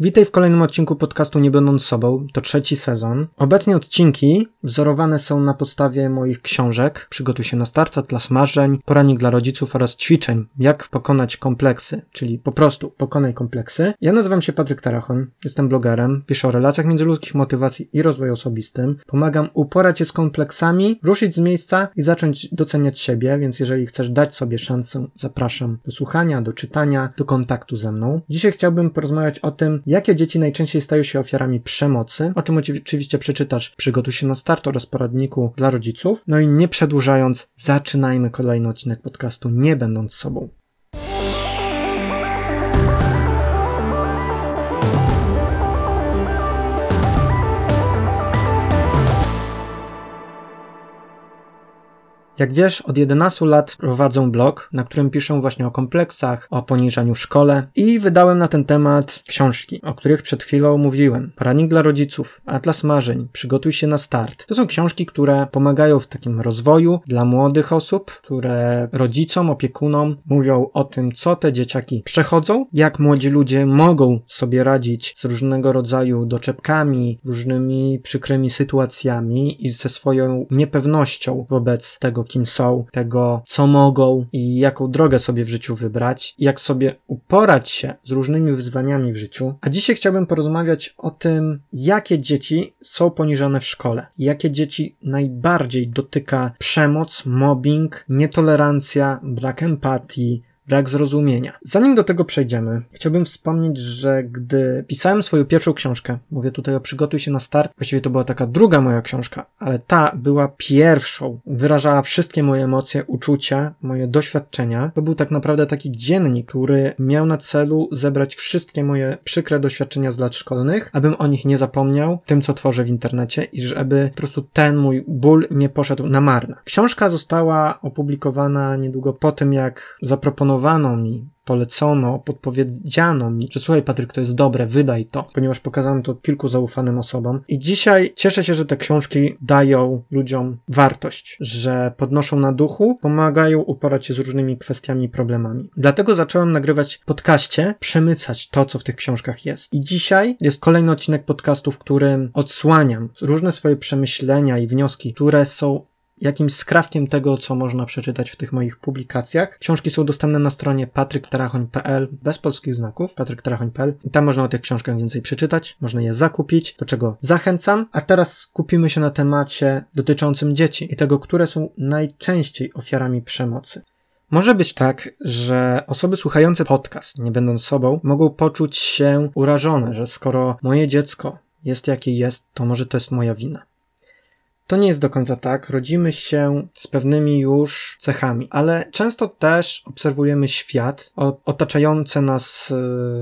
Witaj w kolejnym odcinku podcastu Nie Będąc Sobą. To trzeci sezon. Obecnie odcinki wzorowane są na podstawie moich książek. Przygotuj się na start, Atlas Marzeń, Poranik dla rodziców oraz ćwiczeń. Jak pokonać kompleksy, czyli po prostu pokonaj kompleksy. Ja nazywam się Patryk Tarachon, jestem blogerem, piszę o relacjach międzyludzkich, motywacji i rozwoju osobistym. Pomagam uporać się z kompleksami, ruszyć z miejsca i zacząć doceniać siebie, więc jeżeli chcesz dać sobie szansę, zapraszam do słuchania, do czytania, do kontaktu ze mną. Dzisiaj chciałbym porozmawiać o tym, Jakie dzieci najczęściej stają się ofiarami przemocy? O czym oczywiście przeczytasz Przygotuj się na start oraz poradniku dla rodziców. No i nie przedłużając, zaczynajmy kolejny odcinek podcastu Nie będąc sobą. Jak wiesz, od 11 lat prowadzę blog, na którym piszę właśnie o kompleksach, o poniżaniu w szkole i wydałem na ten temat książki, o których przed chwilą mówiłem. Poradnik dla rodziców, Atlas Marzeń, Przygotuj się na start. To są książki, które pomagają w takim rozwoju dla młodych osób, które rodzicom, opiekunom mówią o tym, co te dzieciaki przechodzą, jak młodzi ludzie mogą sobie radzić z różnego rodzaju doczepkami, różnymi przykrymi sytuacjami i ze swoją niepewnością wobec tego, kim są, tego, co mogą i jaką drogę sobie w życiu wybrać, jak sobie uporać się z różnymi wyzwaniami w życiu. A dzisiaj chciałbym porozmawiać o tym, jakie dzieci są poniżane w szkole, jakie dzieci najbardziej dotyka przemoc, mobbing, nietolerancja, brak empatii, brak zrozumienia. Zanim do tego przejdziemy, chciałbym wspomnieć, że gdy pisałem swoją pierwszą książkę, mówię tutaj o Przygotuj się na start, właściwie to była taka druga moja książka, ale ta była pierwszą, wyrażała wszystkie moje emocje, uczucia, moje doświadczenia. To był tak naprawdę taki dziennik, który miał na celu zebrać wszystkie moje przykre doświadczenia z lat szkolnych, abym o nich nie zapomniał, tym co tworzę w internecie i żeby po prostu ten mój ból nie poszedł na marne. Książka została opublikowana niedługo po tym, jak zaproponowałem zaproponowano mi, polecono, podpowiedziano mi, że słuchaj Patryk, to jest dobre, wydaj to, ponieważ pokazałem to kilku zaufanym osobom. I dzisiaj cieszę się, że te książki dają ludziom wartość, że podnoszą na duchu, pomagają uporać się z różnymi kwestiami i problemami. Dlatego zacząłem nagrywać podcaście, przemycać to, co w tych książkach jest. I dzisiaj jest kolejny odcinek podcastu, w którym odsłaniam różne swoje przemyślenia i wnioski, które są jakimś skrawkiem tego, co można przeczytać w tych moich publikacjach. Książki są dostępne na stronie patryktarachoń.pl bez polskich znaków, patryktarachoń.pl i tam można o tych książkach więcej przeczytać, można je zakupić, do czego zachęcam. A teraz skupimy się na temacie dotyczącym dzieci i tego, które są najczęściej ofiarami przemocy. Może być tak, że osoby słuchające podcast, nie będąc sobą, mogą poczuć się urażone, że skoro moje dziecko jest jakie jest, to może to jest moja wina. To nie jest do końca tak. Rodzimy się z pewnymi już cechami, ale często też obserwujemy świat, otaczające nas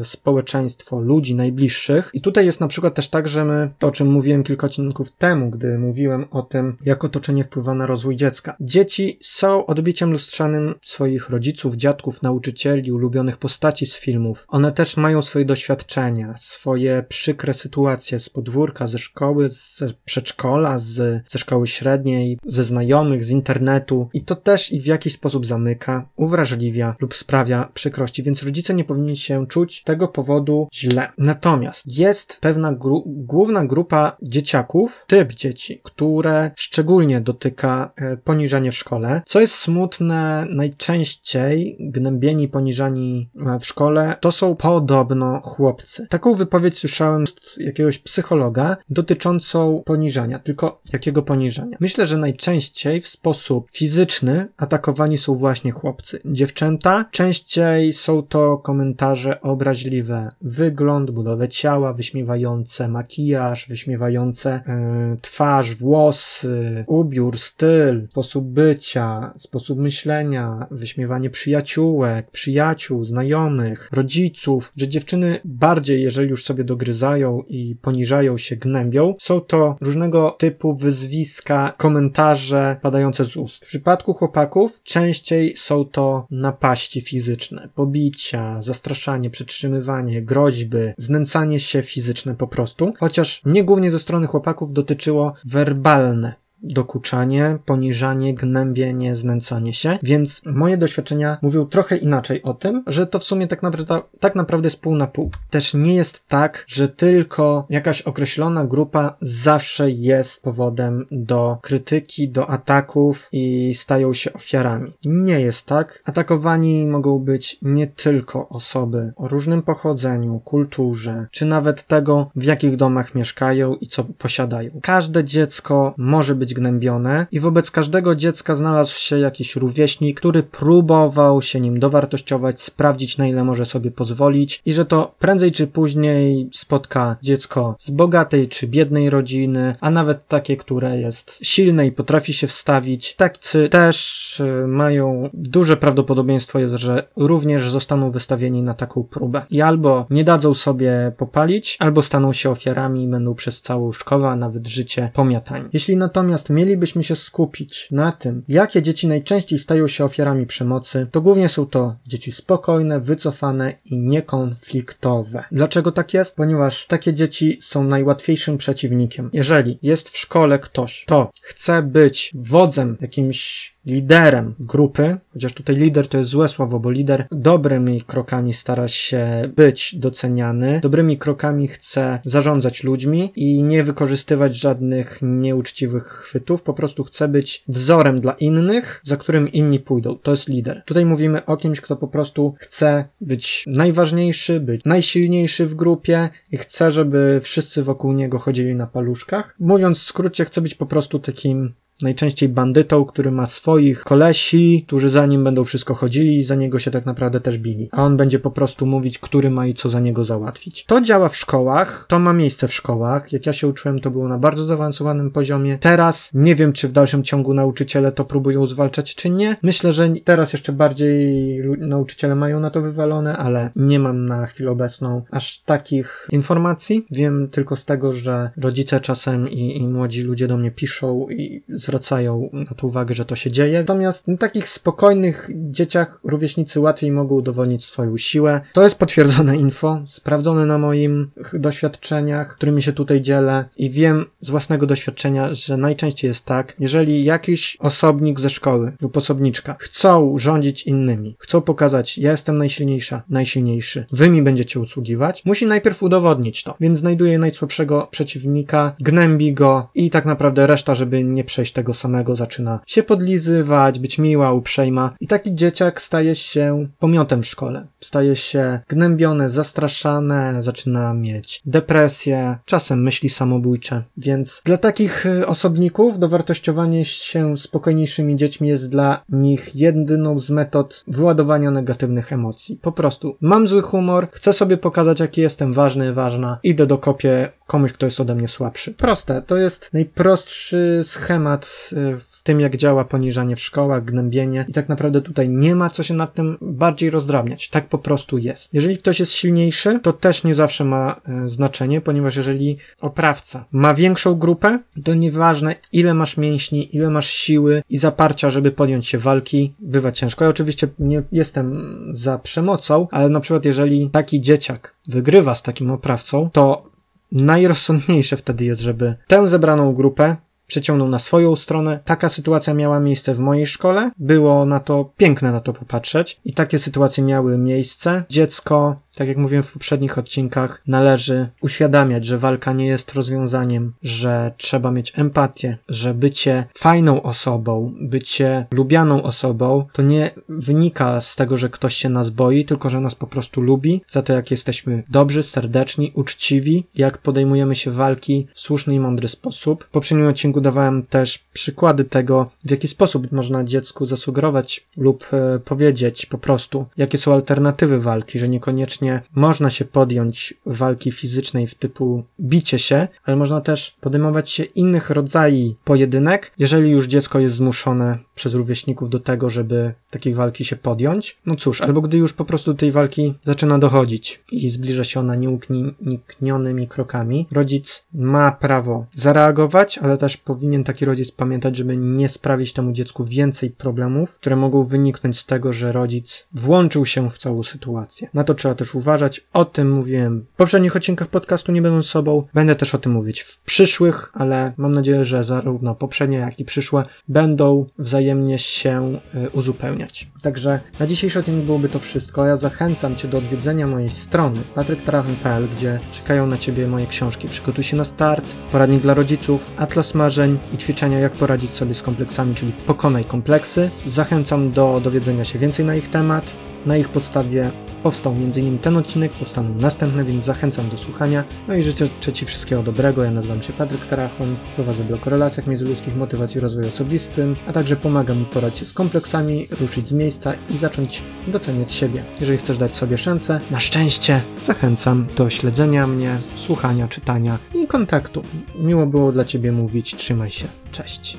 y, społeczeństwo, ludzi najbliższych. I tutaj jest na przykład też tak, że my, to o czym mówiłem kilka odcinków temu, gdy mówiłem o tym, jak otoczenie wpływa na rozwój dziecka. Dzieci są odbiciem lustrzanym swoich rodziców, dziadków, nauczycieli, ulubionych postaci z filmów. One też mają swoje doświadczenia, swoje przykre sytuacje z podwórka, ze szkoły, z przedszkola, z ze szkoły średniej, ze znajomych, z internetu i to też i w jakiś sposób zamyka, uwrażliwia lub sprawia przykrości, więc rodzice nie powinni się czuć tego powodu źle. Natomiast jest pewna gru główna grupa dzieciaków, typ dzieci, które szczególnie dotyka e, poniżanie w szkole. Co jest smutne, najczęściej gnębieni, poniżani e, w szkole to są podobno chłopcy. Taką wypowiedź słyszałem z jakiegoś psychologa dotyczącą poniżania, tylko jakiego poniżenia. Myślę, że najczęściej w sposób fizyczny atakowani są właśnie chłopcy. Dziewczęta częściej są to komentarze obraźliwe. Wygląd, budowę ciała, wyśmiewające makijaż, wyśmiewające yy, twarz, włosy, ubiór, styl, sposób bycia, sposób myślenia, wyśmiewanie przyjaciółek, przyjaciół, znajomych, rodziców, że dziewczyny bardziej, jeżeli już sobie dogryzają i poniżają się, gnębią, są to różnego typu wyzwania nazwiska, komentarze padające z ust. W przypadku chłopaków częściej są to napaści fizyczne, pobicia, zastraszanie, przytrzymywanie, groźby, znęcanie się fizyczne po prostu, chociaż nie głównie ze strony chłopaków dotyczyło werbalne dokuczanie, poniżanie, gnębienie, znęcanie się, więc moje doświadczenia mówią trochę inaczej o tym, że to w sumie tak naprawdę, tak naprawdę jest pół na pół. Też nie jest tak, że tylko jakaś określona grupa zawsze jest powodem do krytyki, do ataków i stają się ofiarami. Nie jest tak. Atakowani mogą być nie tylko osoby o różnym pochodzeniu, kulturze, czy nawet tego, w jakich domach mieszkają i co posiadają. Każde dziecko może być gnębione i wobec każdego dziecka znalazł się jakiś rówieśnik, który próbował się nim dowartościować, sprawdzić na ile może sobie pozwolić i że to prędzej czy później spotka dziecko z bogatej czy biednej rodziny, a nawet takie, które jest silne i potrafi się wstawić. Tacy też y, mają duże prawdopodobieństwo jest, że również zostaną wystawieni na taką próbę i albo nie dadzą sobie popalić, albo staną się ofiarami i będą przez całą szkołę, a nawet życie pomiatani. Jeśli natomiast mielibyśmy się skupić na tym, jakie dzieci najczęściej stają się ofiarami przemocy, to głównie są to dzieci spokojne, wycofane i niekonfliktowe. Dlaczego tak jest? Ponieważ takie dzieci są najłatwiejszym przeciwnikiem. Jeżeli jest w szkole ktoś, kto chce być wodzem, jakimś liderem grupy, chociaż tutaj lider to jest złe słowo, bo lider dobrymi krokami stara się być doceniany, dobrymi krokami chce zarządzać ludźmi i nie wykorzystywać żadnych nieuczciwych chwytów, po prostu chce być wzorem dla innych, za którym inni pójdą. To jest lider. Tutaj mówimy o kimś, kto po prostu chce być najważniejszy, być najsilniejszy w grupie i chce, żeby wszyscy wokół niego chodzili na paluszkach. Mówiąc w skrócie, chce być po prostu takim najczęściej bandytą, który ma swoich kolesi, którzy za nim będą wszystko chodzili i za niego się tak naprawdę też bili. A on będzie po prostu mówić, który ma i co za niego załatwić. To działa w szkołach, to ma miejsce w szkołach. Jak ja się uczyłem, to było na bardzo zaawansowanym poziomie. Teraz nie wiem, czy w dalszym ciągu nauczyciele to próbują zwalczać, czy nie. Myślę, że teraz jeszcze bardziej nauczyciele mają na to wywalone, ale nie mam na chwilę obecną aż takich informacji. Wiem tylko z tego, że rodzice czasem i, i młodzi ludzie do mnie piszą i zwracają na to uwagę, że to się dzieje. Natomiast na takich spokojnych dzieciach rówieśnicy łatwiej mogą udowodnić swoją siłę. To jest potwierdzone info, sprawdzone na moim doświadczeniach, którymi się tutaj dzielę i wiem z własnego doświadczenia, że najczęściej jest tak, jeżeli jakiś osobnik ze szkoły lub osobniczka chcą rządzić innymi, chcą pokazać, ja jestem najsilniejsza, najsilniejszy, wy mi będziecie usługiwać, musi najpierw udowodnić to, więc znajduje najsłabszego przeciwnika, gnębi go i tak naprawdę reszta, żeby nie przejść tego samego, zaczyna się podlizywać, być miła, uprzejma i taki dzieciak staje się pomiotem w szkole. Staje się gnębione, zastraszane, zaczyna mieć depresję, czasem myśli samobójcze. Więc dla takich y, osobników dowartościowanie się spokojniejszymi dziećmi jest dla nich jedyną z metod wyładowania negatywnych emocji. Po prostu mam zły humor, chcę sobie pokazać, jaki jestem ważny, ważna, idę do kopie komuś, kto jest ode mnie słabszy. Proste, to jest najprostszy schemat y, w tym, jak działa poniżanie w szkołach, gnębienie i tak naprawdę tutaj nie ma co się nad tym bardziej rozdrabniać. Tak po prostu jest. Jeżeli ktoś jest silniejszy, to też nie zawsze ma y, znaczenie, ponieważ jeżeli oprawca ma większą grupę, to nieważne ile masz mięśni, ile masz siły i zaparcia, żeby podjąć się walki, bywa ciężko. Ja oczywiście nie jestem za przemocą, ale na przykład jeżeli taki dzieciak wygrywa z takim oprawcą, to najrozsądniejsze wtedy jest, żeby tę zebraną grupę przeciągnął na swoją stronę. Taka sytuacja miała miejsce w mojej szkole. Było na to piękne na to popatrzeć i takie sytuacje miały miejsce. Dziecko tak jak mówiłem w poprzednich odcinkach, należy uświadamiać, że walka nie jest rozwiązaniem, że trzeba mieć empatię, że bycie fajną osobą, bycie lubianą osobą, to nie wynika z tego, że ktoś się nas boi, tylko że nas po prostu lubi, za to jak jesteśmy dobrzy, serdeczni, uczciwi, jak podejmujemy się walki w słuszny i mądry sposób. W poprzednim odcinku dawałem też przykłady tego, w jaki sposób można dziecku zasugerować lub e, powiedzieć po prostu, jakie są alternatywy walki, że niekoniecznie można się podjąć walki fizycznej w typu bicie się, ale można też podejmować się innych rodzajów pojedynek, jeżeli już dziecko jest zmuszone przez rówieśników do tego, żeby takiej walki się podjąć. No cóż, albo gdy już po prostu tej walki zaczyna dochodzić i zbliża się ona nieuniknionymi krokami, rodzic ma prawo zareagować, ale też powinien taki rodzic pamiętać, żeby nie sprawić temu dziecku więcej problemów, które mogą wyniknąć z tego, że rodzic włączył się w całą sytuację. Na to trzeba też uważać. O tym mówiłem w poprzednich odcinkach podcastu Nie będą sobą. Będę też o tym mówić w przyszłych, ale mam nadzieję, że zarówno poprzednie, jak i przyszłe będą wzajemnie się y, uzupełniać. Także na dzisiejszy odcinek byłoby to wszystko. Ja zachęcam Cię do odwiedzenia mojej strony patryktrachen.pl, gdzie czekają na Ciebie moje książki. Przygotuj się na start, poradnik dla rodziców, atlas marzeń i ćwiczenia jak poradzić sobie z kompleksami, czyli pokonaj kompleksy. Zachęcam do dowiedzenia się więcej na ich temat. Na ich podstawie powstał m.in. ten odcinek, powstaną następne, więc zachęcam do słuchania. No i życzę Ci wszystkiego dobrego. Ja nazywam się Patryk Tarachun, prowadzę blog o relacjach międzyludzkich, motywacji i rozwoju osobistym, a także pomagam mi poradzić się z kompleksami, ruszyć z miejsca i zacząć doceniać siebie. Jeżeli chcesz dać sobie szansę, na szczęście zachęcam do śledzenia mnie, słuchania, czytania i kontaktu. Miło było dla Ciebie mówić. Trzymaj się. Cześć.